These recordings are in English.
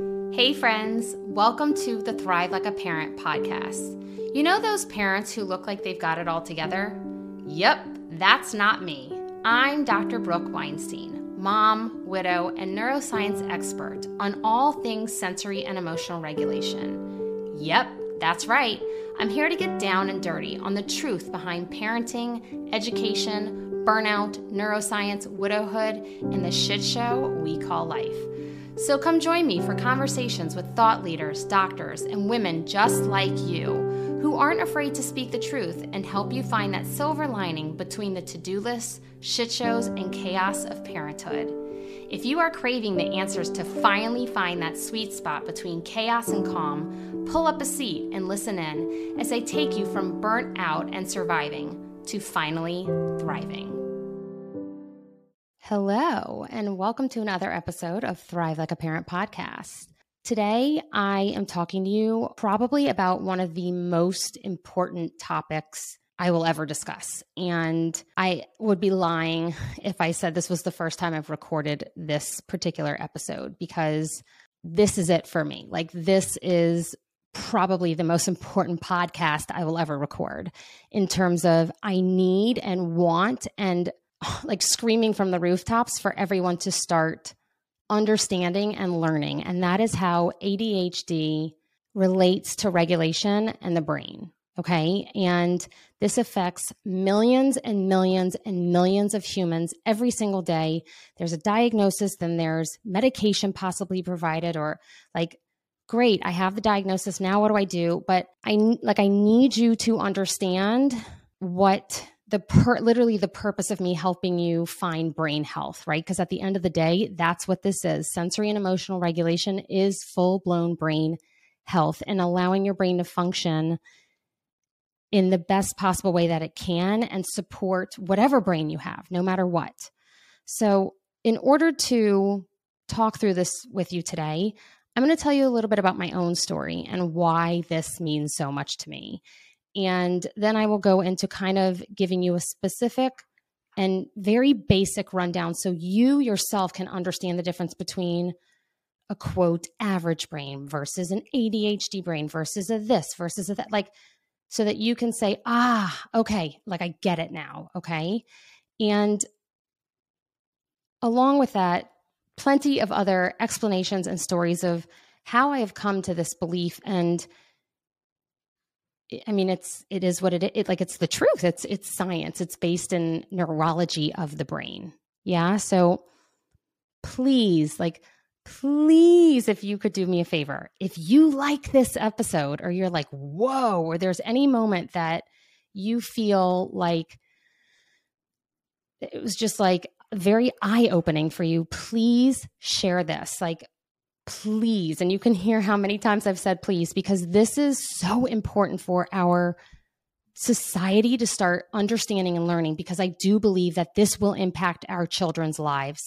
Hey, friends, welcome to the Thrive Like a Parent podcast. You know those parents who look like they've got it all together? Yep, that's not me. I'm Dr. Brooke Weinstein, mom, widow, and neuroscience expert on all things sensory and emotional regulation. Yep, that's right. I'm here to get down and dirty on the truth behind parenting, education, burnout, neuroscience, widowhood, and the shit show we call life. So come join me for conversations with thought leaders, doctors, and women just like you who aren't afraid to speak the truth and help you find that silver lining between the to do lists, shit shows, and chaos of parenthood. If you are craving the answers to finally find that sweet spot between chaos and calm, pull up a seat and listen in as I take you from burnt out and surviving to finally thriving. Hello, and welcome to another episode of Thrive Like a Parent podcast. Today, I am talking to you probably about one of the most important topics I will ever discuss. And I would be lying if I said this was the first time I've recorded this particular episode because this is it for me. Like, this is probably the most important podcast I will ever record in terms of I need and want and like screaming from the rooftops for everyone to start understanding and learning. And that is how ADHD relates to regulation and the brain. Okay. And this affects millions and millions and millions of humans every single day. There's a diagnosis, then there's medication possibly provided, or like, great, I have the diagnosis. Now what do I do? But I like, I need you to understand what the per, literally the purpose of me helping you find brain health, right? Because at the end of the day, that's what this is. Sensory and emotional regulation is full blown brain health and allowing your brain to function in the best possible way that it can and support whatever brain you have, no matter what. So, in order to talk through this with you today, I'm going to tell you a little bit about my own story and why this means so much to me. And then I will go into kind of giving you a specific and very basic rundown so you yourself can understand the difference between a quote average brain versus an ADHD brain versus a this versus a that. Like, so that you can say, ah, okay, like I get it now. Okay. And along with that, plenty of other explanations and stories of how I have come to this belief and I mean, it's it is what it is. Like it's the truth. It's it's science. It's based in neurology of the brain. Yeah. So please, like, please, if you could do me a favor, if you like this episode, or you're like, whoa, or there's any moment that you feel like it was just like very eye opening for you, please share this. Like, please. And you can hear how many times I've said please because this is so important for our society to start understanding and learning because I do believe that this will impact our children's lives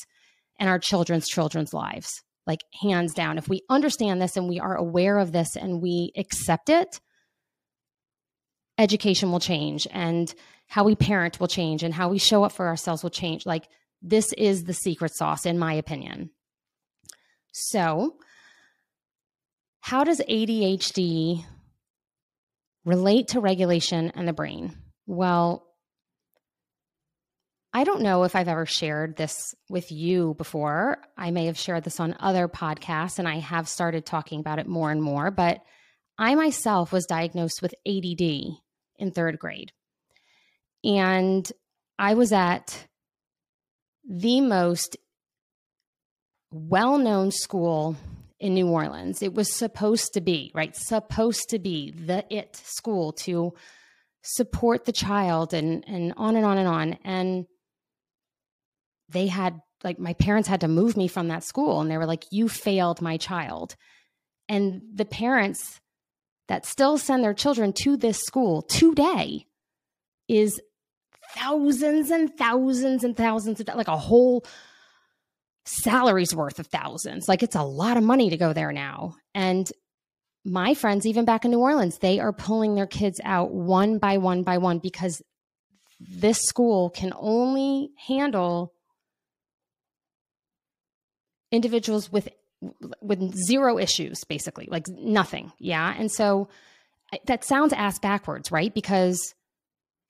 and our children's children's lives. Like, hands down. If we understand this and we are aware of this and we accept it, education will change and how we parent will change and how we show up for ourselves will change. Like, this is the secret sauce, in my opinion. So, how does ADHD relate to regulation and the brain? Well, I don't know if I've ever shared this with you before. I may have shared this on other podcasts and I have started talking about it more and more, but I myself was diagnosed with ADD in third grade. And I was at the most well known school in New Orleans. It was supposed to be, right? Supposed to be the it school to support the child and and on and on and on. And they had like my parents had to move me from that school and they were like you failed my child. And the parents that still send their children to this school today is thousands and thousands and thousands of like a whole salaries worth of thousands. Like it's a lot of money to go there now. And my friends, even back in New Orleans, they are pulling their kids out one by one by one because this school can only handle individuals with with zero issues, basically, like nothing. Yeah. And so that sounds ass backwards, right? Because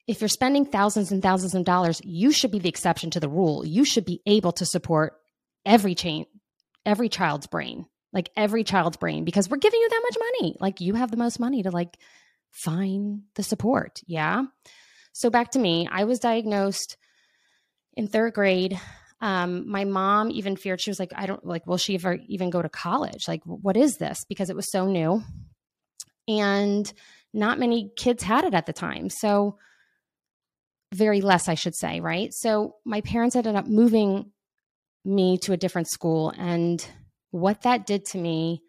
if you're spending thousands and thousands of dollars, you should be the exception to the rule. You should be able to support every chain, every child's brain, like every child's brain, because we're giving you that much money. Like you have the most money to like find the support. Yeah. So back to me, I was diagnosed in third grade. Um, my mom even feared she was like, I don't like, will she ever even go to college? Like, what is this? Because it was so new. And not many kids had it at the time. So very less, I should say, right? So my parents ended up moving me to a different school. And what that did to me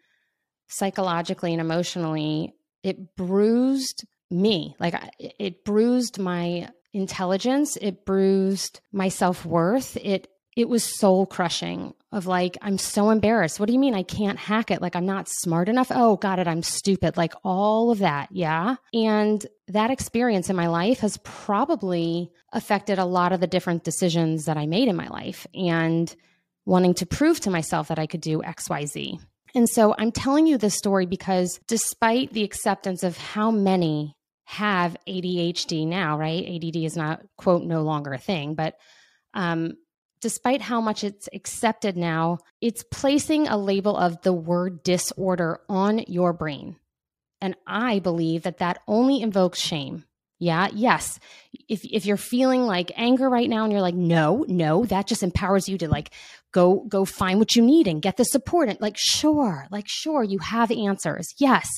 psychologically and emotionally, it bruised me. Like it bruised my intelligence, it bruised my self worth. It it was soul crushing of like i'm so embarrassed. What do you mean i can't hack it? Like i'm not smart enough? Oh got it. I'm stupid. Like all of that. Yeah. And that experience in my life has probably affected a lot of the different decisions that i made in my life and wanting to prove to myself that i could do xyz and so i'm telling you this story because despite the acceptance of how many have ADHD now, right? ADD is not, quote, no longer a thing, but um, despite how much it's accepted now, it's placing a label of the word disorder on your brain. And I believe that that only invokes shame. Yeah, yes. If if you're feeling like anger right now and you're like no, no, that just empowers you to like go go find what you need and get the support and like sure, like sure you have answers. Yes.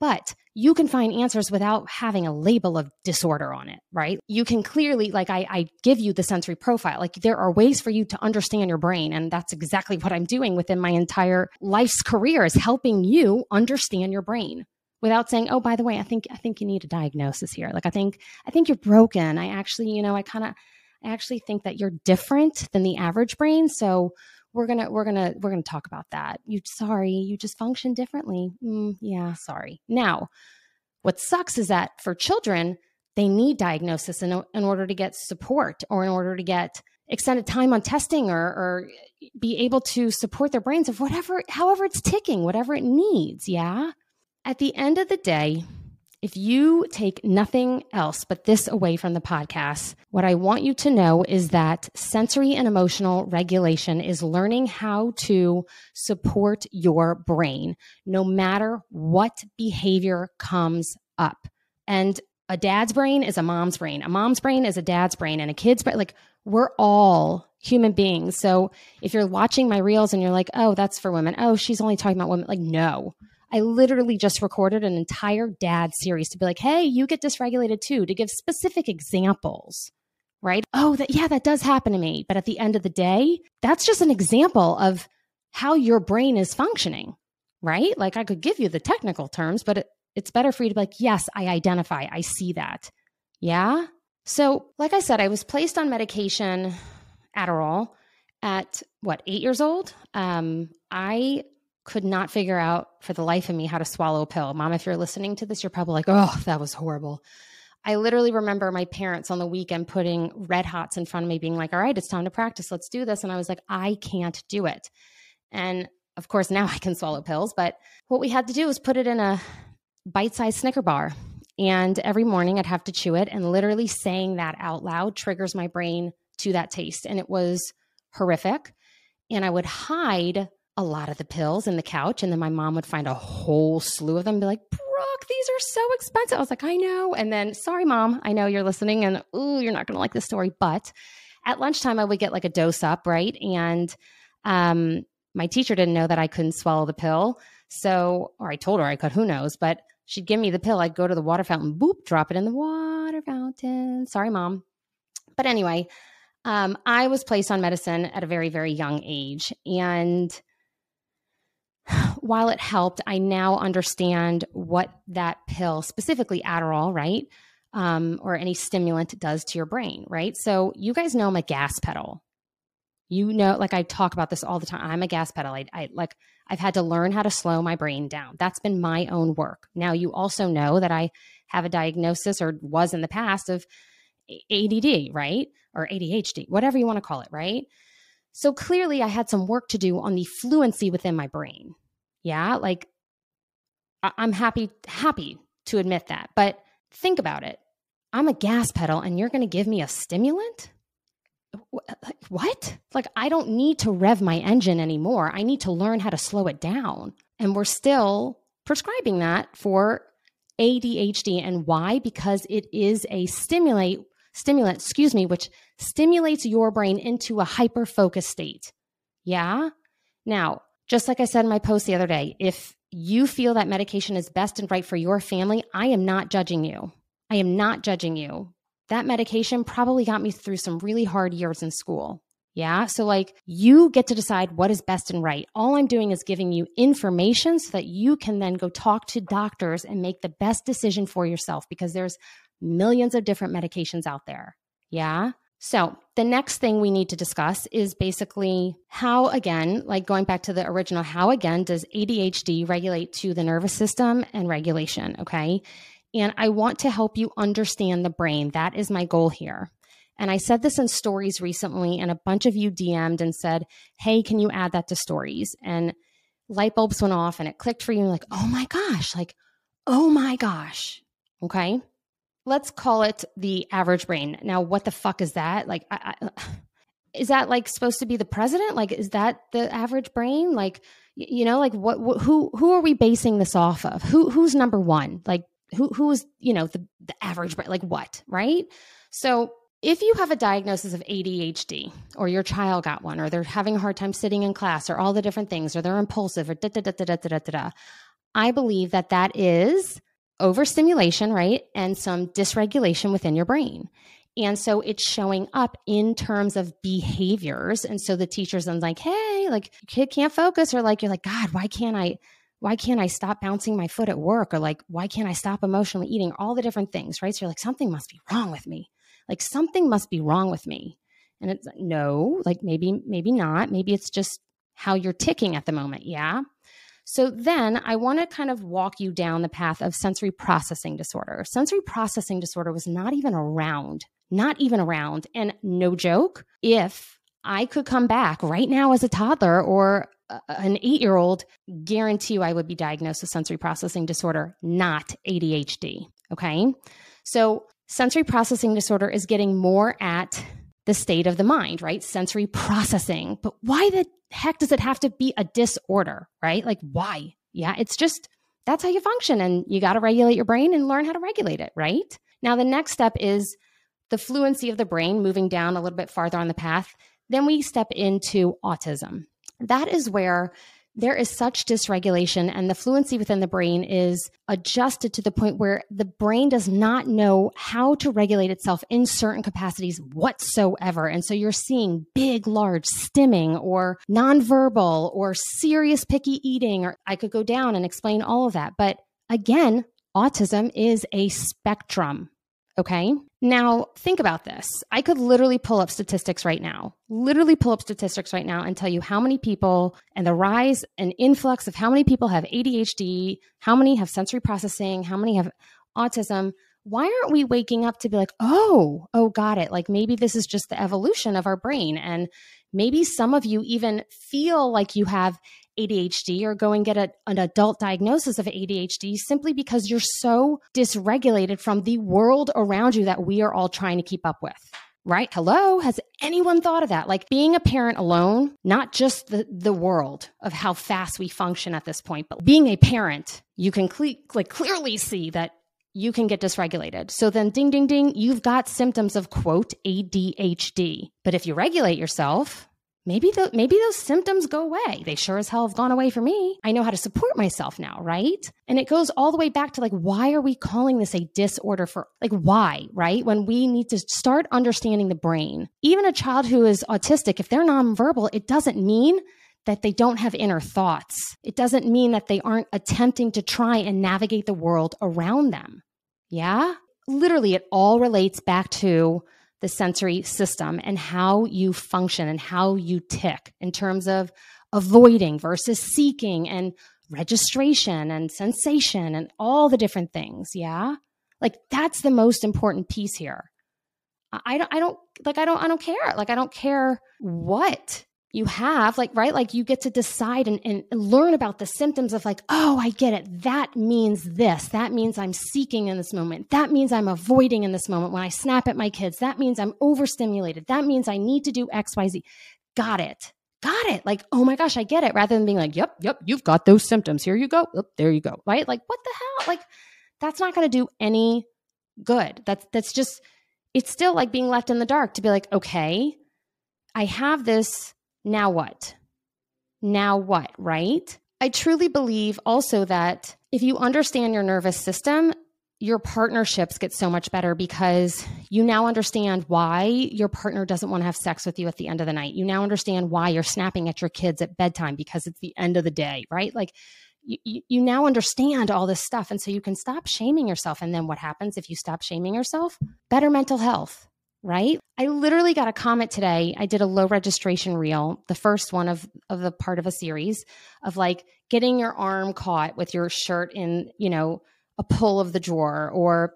But you can find answers without having a label of disorder on it, right? You can clearly, like, I, I, give you the sensory profile. Like, there are ways for you to understand your brain. And that's exactly what I'm doing within my entire life's career is helping you understand your brain without saying, oh, by the way, I think, I think you need a diagnosis here. Like, I think, I think you're broken. I actually, you know, I kind of, I actually think that you're different than the average brain. So, we're gonna we're gonna we're gonna talk about that. You sorry you just function differently. Mm, yeah sorry. Now what sucks is that for children they need diagnosis in, in order to get support or in order to get extended time on testing or, or be able to support their brains of whatever however it's ticking whatever it needs yeah? At the end of the day if you take nothing else but this away from the podcast, what I want you to know is that sensory and emotional regulation is learning how to support your brain no matter what behavior comes up. And a dad's brain is a mom's brain. A mom's brain is a dad's brain and a kid's brain like we're all human beings. So if you're watching my reels and you're like, "Oh, that's for women. Oh, she's only talking about women." Like, no I literally just recorded an entire dad series to be like, hey, you get dysregulated too, to give specific examples, right? Oh, that, yeah, that does happen to me. But at the end of the day, that's just an example of how your brain is functioning, right? Like I could give you the technical terms, but it, it's better for you to be like, yes, I identify, I see that. Yeah. So, like I said, I was placed on medication, Adderall, at what, eight years old? Um, I could not figure out for the life of me how to swallow a pill. Mom, if you're listening to this, you're probably like, oh, that was horrible. I literally remember my parents on the weekend putting red hots in front of me, being like, all right, it's time to practice. Let's do this. And I was like, I can't do it. And of course, now I can swallow pills, but what we had to do was put it in a bite sized Snicker bar. And every morning I'd have to chew it. And literally saying that out loud triggers my brain to that taste. And it was horrific. And I would hide a lot of the pills in the couch. And then my mom would find a whole slew of them and be like, Brooke, these are so expensive. I was like, I know. And then, sorry, mom, I know you're listening and, ooh, you're not going to like this story. But at lunchtime, I would get like a dose up, right? And um, my teacher didn't know that I couldn't swallow the pill. So, or I told her I could, who knows? But she'd give me the pill. I'd go to the water fountain, boop, drop it in the water fountain. Sorry, mom. But anyway, um, I was placed on medicine at a very, very young age. And while it helped, I now understand what that pill, specifically Adderall, right? Um, or any stimulant does to your brain, right? So you guys know I'm a gas pedal. You know, like I talk about this all the time. I'm a gas pedal. I, I like I've had to learn how to slow my brain down. That's been my own work. Now you also know that I have a diagnosis or was in the past of ADD, right? Or ADHD, whatever you want to call it, right? So clearly, I had some work to do on the fluency within my brain. Yeah, like I'm happy happy to admit that. But think about it. I'm a gas pedal and you're going to give me a stimulant? What? Like, I don't need to rev my engine anymore. I need to learn how to slow it down. And we're still prescribing that for ADHD. And why? Because it is a stimulate, stimulant, excuse me, which stimulates your brain into a hyper focused state. Yeah. Now, just like I said in my post the other day, if you feel that medication is best and right for your family, I am not judging you. I am not judging you. That medication probably got me through some really hard years in school. Yeah. So, like, you get to decide what is best and right. All I'm doing is giving you information so that you can then go talk to doctors and make the best decision for yourself because there's millions of different medications out there. Yeah. So, the next thing we need to discuss is basically how, again, like going back to the original, how again does ADHD regulate to the nervous system and regulation? Okay. And I want to help you understand the brain. That is my goal here. And I said this in stories recently, and a bunch of you DM'd and said, Hey, can you add that to stories? And light bulbs went off and it clicked for you, like, oh my gosh, like, oh my gosh. Okay let's call it the average brain. Now, what the fuck is that? Like, I, I, is that like supposed to be the president? Like, is that the average brain? Like, you know, like what, who who are we basing this off of? Who who's number one? Like, who who is you know the the average brain? Like what? Right? So if you have a diagnosis of ADHD or your child got one or they're having a hard time sitting in class or all the different things or they're impulsive or da da da da da da da da, I believe that that is overstimulation, right? And some dysregulation within your brain. And so it's showing up in terms of behaviors. And so the teacher's then like, hey, like kid can't focus, or like you're like, God, why can't I? Why can't I stop bouncing my foot at work? Or like, why can't I stop emotionally eating? All the different things, right? So you're like, something must be wrong with me. Like something must be wrong with me. And it's like, no, like maybe, maybe not. Maybe it's just how you're ticking at the moment. Yeah. So then I want to kind of walk you down the path of sensory processing disorder. Sensory processing disorder was not even around, not even around. And no joke, if I could come back right now as a toddler or an eight year old, guarantee you I would be diagnosed with sensory processing disorder, not ADHD. Okay. So sensory processing disorder is getting more at the state of the mind, right? Sensory processing. But why the heck does it have to be a disorder, right? Like, why? Yeah, it's just that's how you function. And you got to regulate your brain and learn how to regulate it, right? Now, the next step is the fluency of the brain, moving down a little bit farther on the path. Then we step into autism. That is where there is such dysregulation and the fluency within the brain is adjusted to the point where the brain does not know how to regulate itself in certain capacities whatsoever. And so you're seeing big, large stimming or nonverbal or serious picky eating, or I could go down and explain all of that. But again, autism is a spectrum. Okay. Now, think about this. I could literally pull up statistics right now, literally pull up statistics right now and tell you how many people and the rise and influx of how many people have ADHD, how many have sensory processing, how many have autism. Why aren't we waking up to be like, oh, oh, got it? Like maybe this is just the evolution of our brain. And maybe some of you even feel like you have ADHD or go and get a, an adult diagnosis of ADHD simply because you're so dysregulated from the world around you that we are all trying to keep up with. Right? Hello? Has anyone thought of that? Like being a parent alone, not just the, the world of how fast we function at this point, but being a parent, you can cle- like clearly see that you can get dysregulated. So then, ding, ding, ding, you've got symptoms of quote ADHD. But if you regulate yourself, maybe the, maybe those symptoms go away. They sure as hell have gone away for me. I know how to support myself now, right? And it goes all the way back to like, why are we calling this a disorder for like why, right? When we need to start understanding the brain. Even a child who is autistic, if they're nonverbal, it doesn't mean that they don't have inner thoughts. It doesn't mean that they aren't attempting to try and navigate the world around them. Yeah? Literally, it all relates back to the sensory system and how you function and how you tick in terms of avoiding versus seeking and registration and sensation and all the different things. Yeah. Like that's the most important piece here. I don't, I don't like, I don't, I don't care. Like, I don't care what you have like right? Like you get to decide and, and learn about the symptoms of like oh i get it. That means this. That means i'm seeking in this moment. That means i'm avoiding in this moment when i snap at my kids. That means i'm overstimulated. That means i need to do xyz got it. Got it. Like oh my gosh i get it. Rather than being like yep yep you've got those symptoms. Here you go. Oh, there you go. Right? Like what the hell? Like that's not going to do any good. That's that's just it's still like being left in the dark to be like okay i have this now what? Now what, right? I truly believe also that if you understand your nervous system, your partnerships get so much better because you now understand why your partner doesn't want to have sex with you at the end of the night. You now understand why you're snapping at your kids at bedtime because it's the end of the day, right? Like you, you now understand all this stuff. And so you can stop shaming yourself. And then what happens if you stop shaming yourself? Better mental health right? I literally got a comment today. I did a low registration reel, the first one of of the part of a series of like getting your arm caught with your shirt in, you know, a pull of the drawer or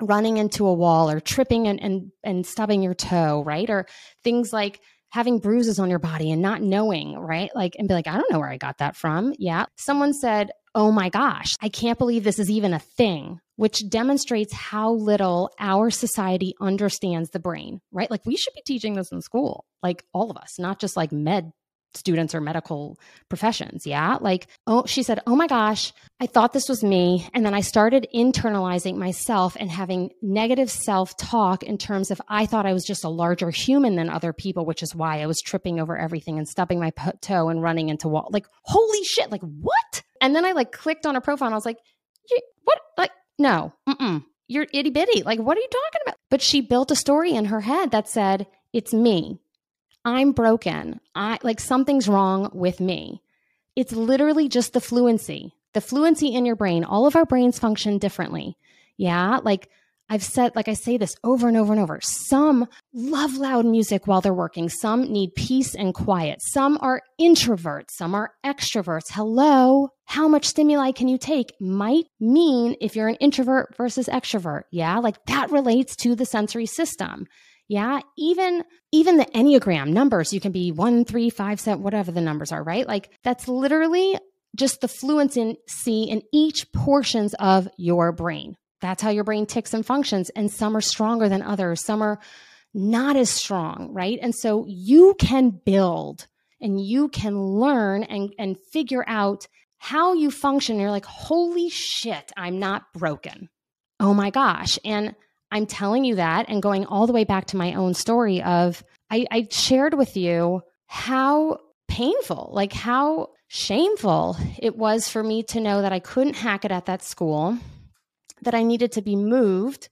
running into a wall or tripping and and, and stubbing your toe, right? Or things like having bruises on your body and not knowing, right? Like and be like, I don't know where I got that from. Yeah. Someone said, "Oh my gosh, I can't believe this is even a thing." Which demonstrates how little our society understands the brain, right? Like we should be teaching this in school, like all of us, not just like med students or medical professions. Yeah. Like, oh, she said, Oh my gosh, I thought this was me. And then I started internalizing myself and having negative self talk in terms of I thought I was just a larger human than other people, which is why I was tripping over everything and stubbing my toe and running into wall. Like, holy shit. Like, what? And then I like clicked on a profile and I was like, what? Like, no, mm-mm. you're itty bitty. Like, what are you talking about? But she built a story in her head that said, it's me. I'm broken. I like something's wrong with me. It's literally just the fluency, the fluency in your brain. All of our brains function differently. Yeah. Like I've said, like I say this over and over and over. Some love loud music while they're working. Some need peace and quiet. Some are introverts. Some are extroverts. Hello. How much stimuli can you take might mean if you're an introvert versus extrovert. Yeah. Like that relates to the sensory system. Yeah. Even, even the Enneagram numbers, you can be one, three, five, seven, whatever the numbers are, right? Like that's literally just the fluency in each portions of your brain. That's how your brain ticks and functions. And some are stronger than others, some are not as strong, right? And so you can build and you can learn and, and figure out how you function. You're like, holy shit, I'm not broken. Oh my gosh. And I'm telling you that and going all the way back to my own story of I, I shared with you how painful, like how shameful it was for me to know that I couldn't hack it at that school that I needed to be moved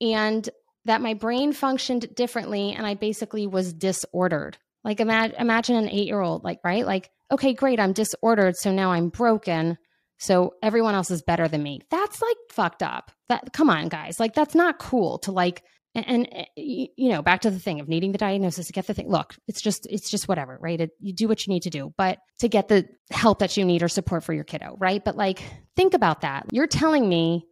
and that my brain functioned differently and I basically was disordered. Like imagine imagine an 8-year-old like right? Like okay, great, I'm disordered, so now I'm broken. So everyone else is better than me. That's like fucked up. That come on guys. Like that's not cool to like and, and, eh, you know back to the thing of needing the diagnosis to get the thing look it's just it's just whatever right it, you do what you need to do but to get the help that you need or support for your kiddo right but like think about that you're telling me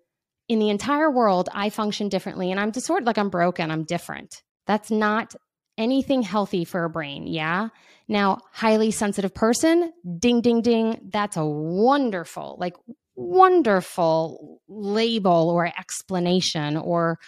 in the entire world, I function differently and I'm disordered, like I'm broken, I'm different. That's not anything healthy for a brain. Yeah. Now, highly sensitive person, ding, ding, ding. That's a wonderful, like wonderful label or explanation or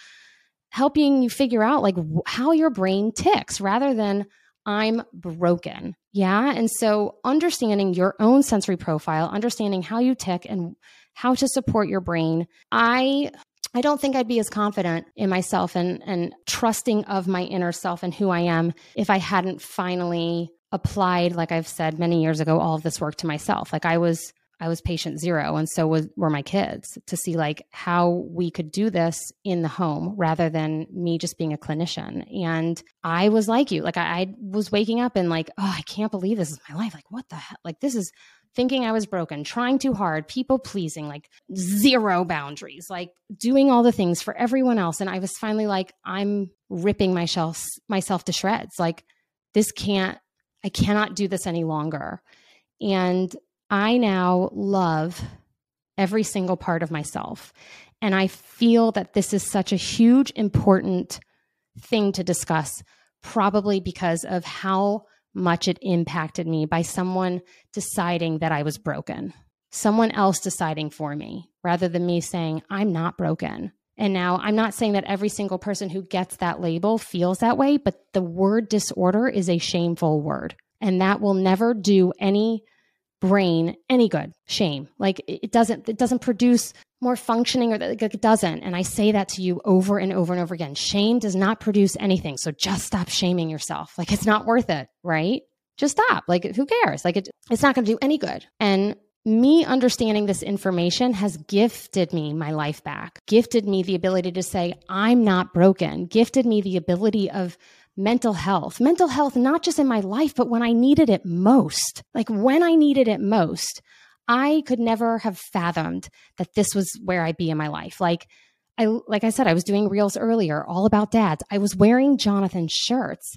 helping you figure out like how your brain ticks rather than I'm broken. Yeah. And so understanding your own sensory profile, understanding how you tick and how to support your brain. I I don't think I'd be as confident in myself and and trusting of my inner self and who I am if I hadn't finally applied like I've said many years ago all of this work to myself. Like I was I was patient zero and so was were my kids to see like how we could do this in the home rather than me just being a clinician. And I was like you. Like I, I was waking up and like, oh, I can't believe this is my life. Like what the hell? Like this is thinking I was broken, trying too hard, people pleasing, like zero boundaries, like doing all the things for everyone else. And I was finally like, I'm ripping myself myself to shreds. Like this can't, I cannot do this any longer. And I now love every single part of myself. And I feel that this is such a huge, important thing to discuss, probably because of how much it impacted me by someone deciding that I was broken, someone else deciding for me rather than me saying, I'm not broken. And now I'm not saying that every single person who gets that label feels that way, but the word disorder is a shameful word. And that will never do any brain any good. Shame. Like it doesn't, it doesn't produce more functioning or like it doesn't. And I say that to you over and over and over again. Shame does not produce anything. So just stop shaming yourself. Like it's not worth it, right? Just stop. Like who cares? Like it, it's not going to do any good. And me understanding this information has gifted me my life back, gifted me the ability to say, I'm not broken, gifted me the ability of mental health, mental health, not just in my life, but when I needed it most. Like when I needed it most, I could never have fathomed that this was where I'd be in my life. Like, I, like I said, I was doing reels earlier, all about dads. I was wearing Jonathan's shirts.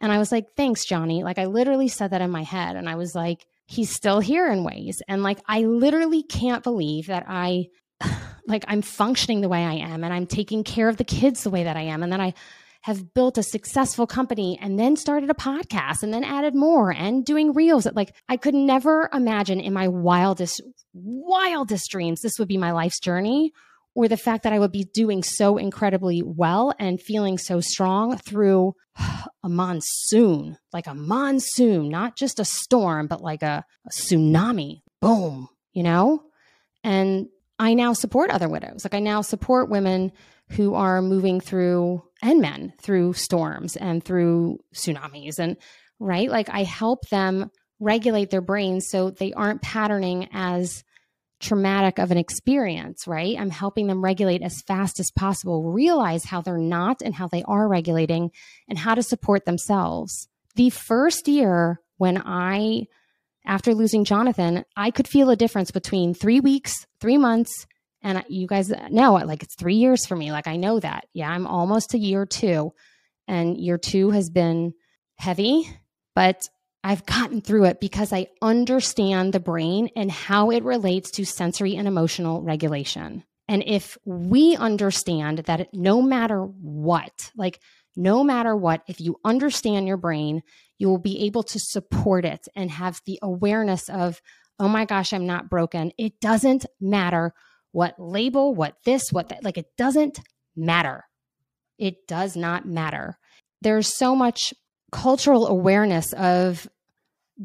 And I was like, thanks, Johnny. Like, I literally said that in my head. And I was like, he's still here in ways. And like, I literally can't believe that I, like, I'm functioning the way I am and I'm taking care of the kids the way that I am. And then I, have built a successful company and then started a podcast and then added more and doing reels that like I could never imagine in my wildest, wildest dreams this would be my life's journey or the fact that I would be doing so incredibly well and feeling so strong through a monsoon, like a monsoon, not just a storm, but like a, a tsunami. Boom, you know? And I now support other widows. Like I now support women who are moving through and men through storms and through tsunamis. And right like i help them regulate their brains so they aren't patterning as traumatic of an experience right? I'm helping them regulate as fast as possible realize how they're not and how they are regulating and how to support themselves. The first year when i after losing jonathan i could feel a difference between 3 weeks 3 months and you guys uh, know like it's three years for me. Like I know that. Yeah, I'm almost a year two. And year two has been heavy, but I've gotten through it because I understand the brain and how it relates to sensory and emotional regulation. And if we understand that no matter what, like no matter what, if you understand your brain, you will be able to support it and have the awareness of, oh my gosh, I'm not broken. It doesn't matter what label, what this, what that. Like it doesn't matter. It does not matter. There's so much cultural awareness of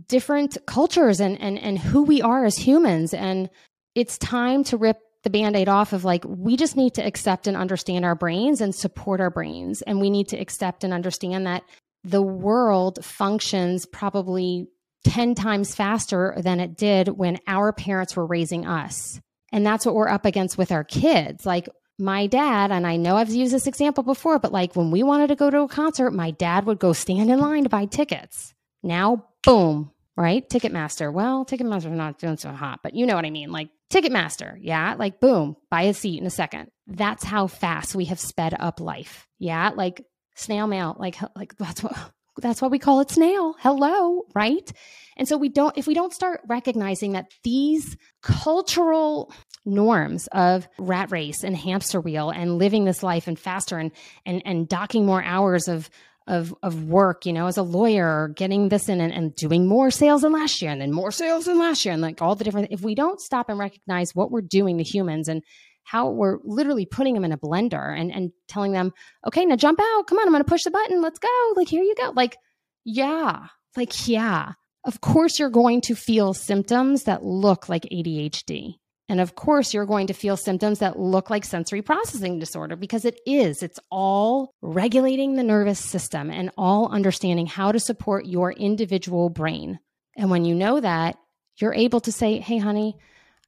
different cultures and and and who we are as humans and it's time to rip the band-aid off of like we just need to accept and understand our brains and support our brains and we need to accept and understand that the world functions probably 10 times faster than it did when our parents were raising us and that's what we're up against with our kids. Like my dad, and I know I've used this example before, but like when we wanted to go to a concert, my dad would go stand in line to buy tickets. Now, boom, right? Ticketmaster. Well, Ticketmaster's not doing so hot, but you know what I mean. Like Ticketmaster, yeah, like boom, buy a seat in a second. That's how fast we have sped up life. Yeah, like snail mail, like like that's what that's why we call it snail. Hello, right? And so we don't if we don't start recognizing that these cultural norms of rat race and hamster wheel and living this life and faster and and and docking more hours of of of work, you know, as a lawyer, getting this in and, and doing more sales than last year and then more sales than last year and like all the different if we don't stop and recognize what we're doing to humans and how we're literally putting them in a blender and, and telling them, okay, now jump out. Come on, I'm going to push the button. Let's go. Like, here you go. Like, yeah, like, yeah. Of course, you're going to feel symptoms that look like ADHD. And of course, you're going to feel symptoms that look like sensory processing disorder because it is. It's all regulating the nervous system and all understanding how to support your individual brain. And when you know that, you're able to say, hey, honey,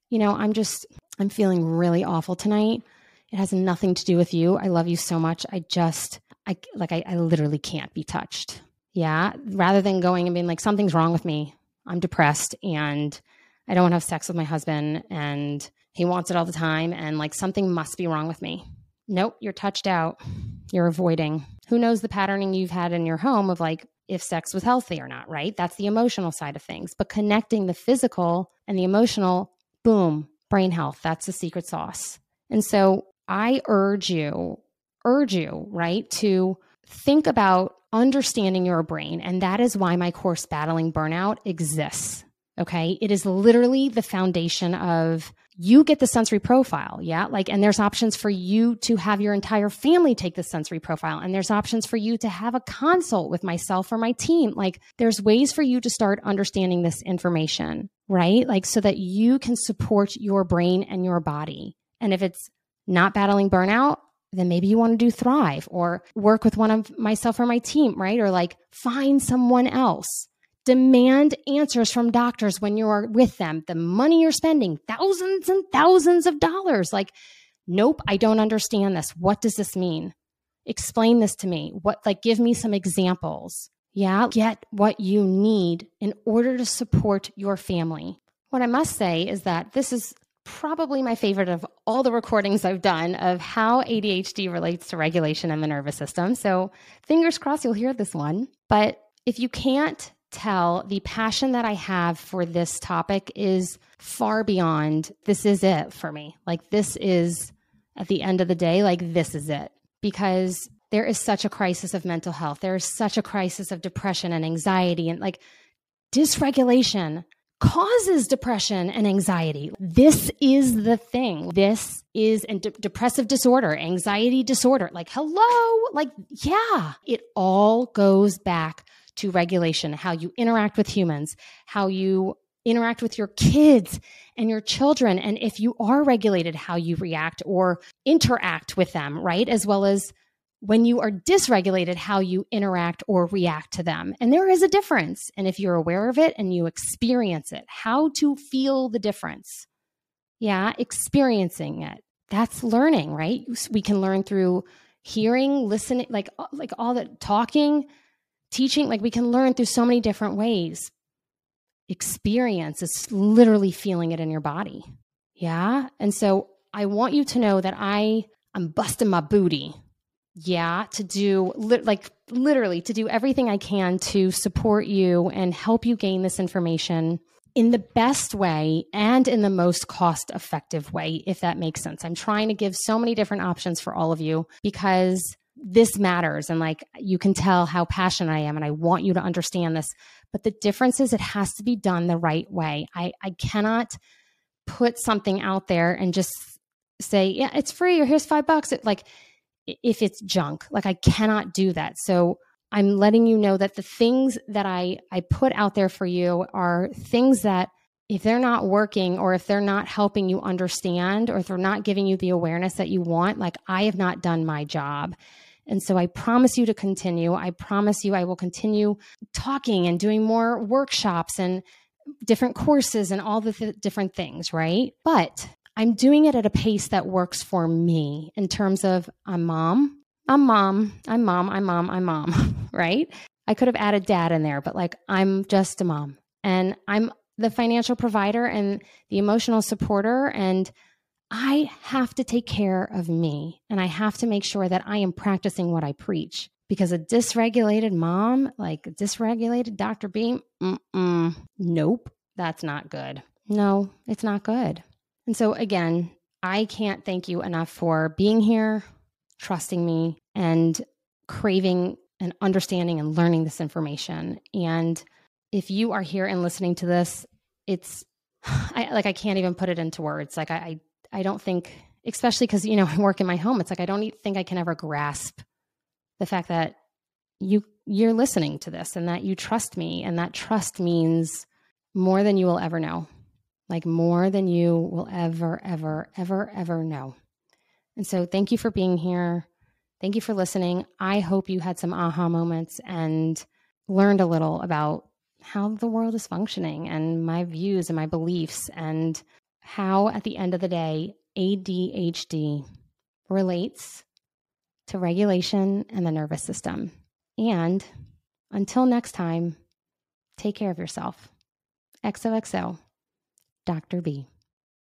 you know, I'm just, I'm feeling really awful tonight. It has nothing to do with you. I love you so much. I just, I like, I, I literally can't be touched. Yeah. Rather than going and being like, something's wrong with me. I'm depressed and I don't want to have sex with my husband and he wants it all the time. And like, something must be wrong with me. Nope. You're touched out. You're avoiding. Who knows the patterning you've had in your home of like, if sex was healthy or not, right? That's the emotional side of things. But connecting the physical and the emotional, boom, brain health. That's the secret sauce. And so I urge you, urge you, right, to think about understanding your brain. And that is why my course, Battling Burnout, exists. Okay. It is literally the foundation of you get the sensory profile. Yeah. Like, and there's options for you to have your entire family take the sensory profile. And there's options for you to have a consult with myself or my team. Like, there's ways for you to start understanding this information, right? Like, so that you can support your brain and your body. And if it's not battling burnout, then maybe you want to do thrive or work with one of myself or my team, right? Or like find someone else Demand answers from doctors when you're with them. The money you're spending, thousands and thousands of dollars. Like, nope, I don't understand this. What does this mean? Explain this to me. What, like, give me some examples. Yeah, get what you need in order to support your family. What I must say is that this is probably my favorite of all the recordings I've done of how ADHD relates to regulation in the nervous system. So, fingers crossed you'll hear this one. But if you can't tell the passion that I have for this topic is far beyond this is it for me. Like, this is at the end of the day, like, this is it. Because there is such a crisis of mental health. There is such a crisis of depression and anxiety and like dysregulation causes depression and anxiety. This is the thing. This is and de- depressive disorder, anxiety disorder. Like, hello, like, yeah, it all goes back to regulation, how you interact with humans, how you interact with your kids and your children. And if you are regulated, how you react or interact with them, right? As well as when you are dysregulated, how you interact or react to them. And there is a difference. And if you're aware of it and you experience it, how to feel the difference. Yeah, experiencing it. That's learning, right? We can learn through hearing, listening, like like all that talking, teaching, like we can learn through so many different ways. Experience is literally feeling it in your body. Yeah. And so I want you to know that I I'm busting my booty. Yeah, to do li- like literally to do everything I can to support you and help you gain this information in the best way and in the most cost effective way, if that makes sense. I'm trying to give so many different options for all of you because this matters and like you can tell how passionate I am and I want you to understand this. But the difference is it has to be done the right way. I, I cannot put something out there and just say, yeah, it's free or here's five bucks. It, like if it's junk, like I cannot do that. So I'm letting you know that the things that I, I put out there for you are things that if they're not working or if they're not helping you understand or if they're not giving you the awareness that you want, like I have not done my job. And so I promise you to continue. I promise you I will continue talking and doing more workshops and different courses and all the th- different things, right? But I'm doing it at a pace that works for me in terms of I'm mom, I'm mom, I'm mom, I'm mom, I'm mom, right? I could have added dad in there, but like I'm just a mom and I'm the financial provider and the emotional supporter and I have to take care of me and I have to make sure that I am practicing what I preach because a dysregulated mom, like a dysregulated Dr. Beam, nope, that's not good. No, it's not good. And so, again, I can't thank you enough for being here, trusting me, and craving and understanding and learning this information. And if you are here and listening to this, it's I, like I can't even put it into words. Like I, I I don't think, especially because, you know, I work in my home, it's like I don't think I can ever grasp the fact that you you're listening to this and that you trust me and that trust means more than you will ever know. Like more than you will ever ever ever ever know. And so thank you for being here. Thank you for listening. I hope you had some aha moments and learned a little about how the world is functioning and my views and my beliefs and how, at the end of the day, ADHD relates to regulation and the nervous system. And until next time, take care of yourself. XOXO, Dr. B.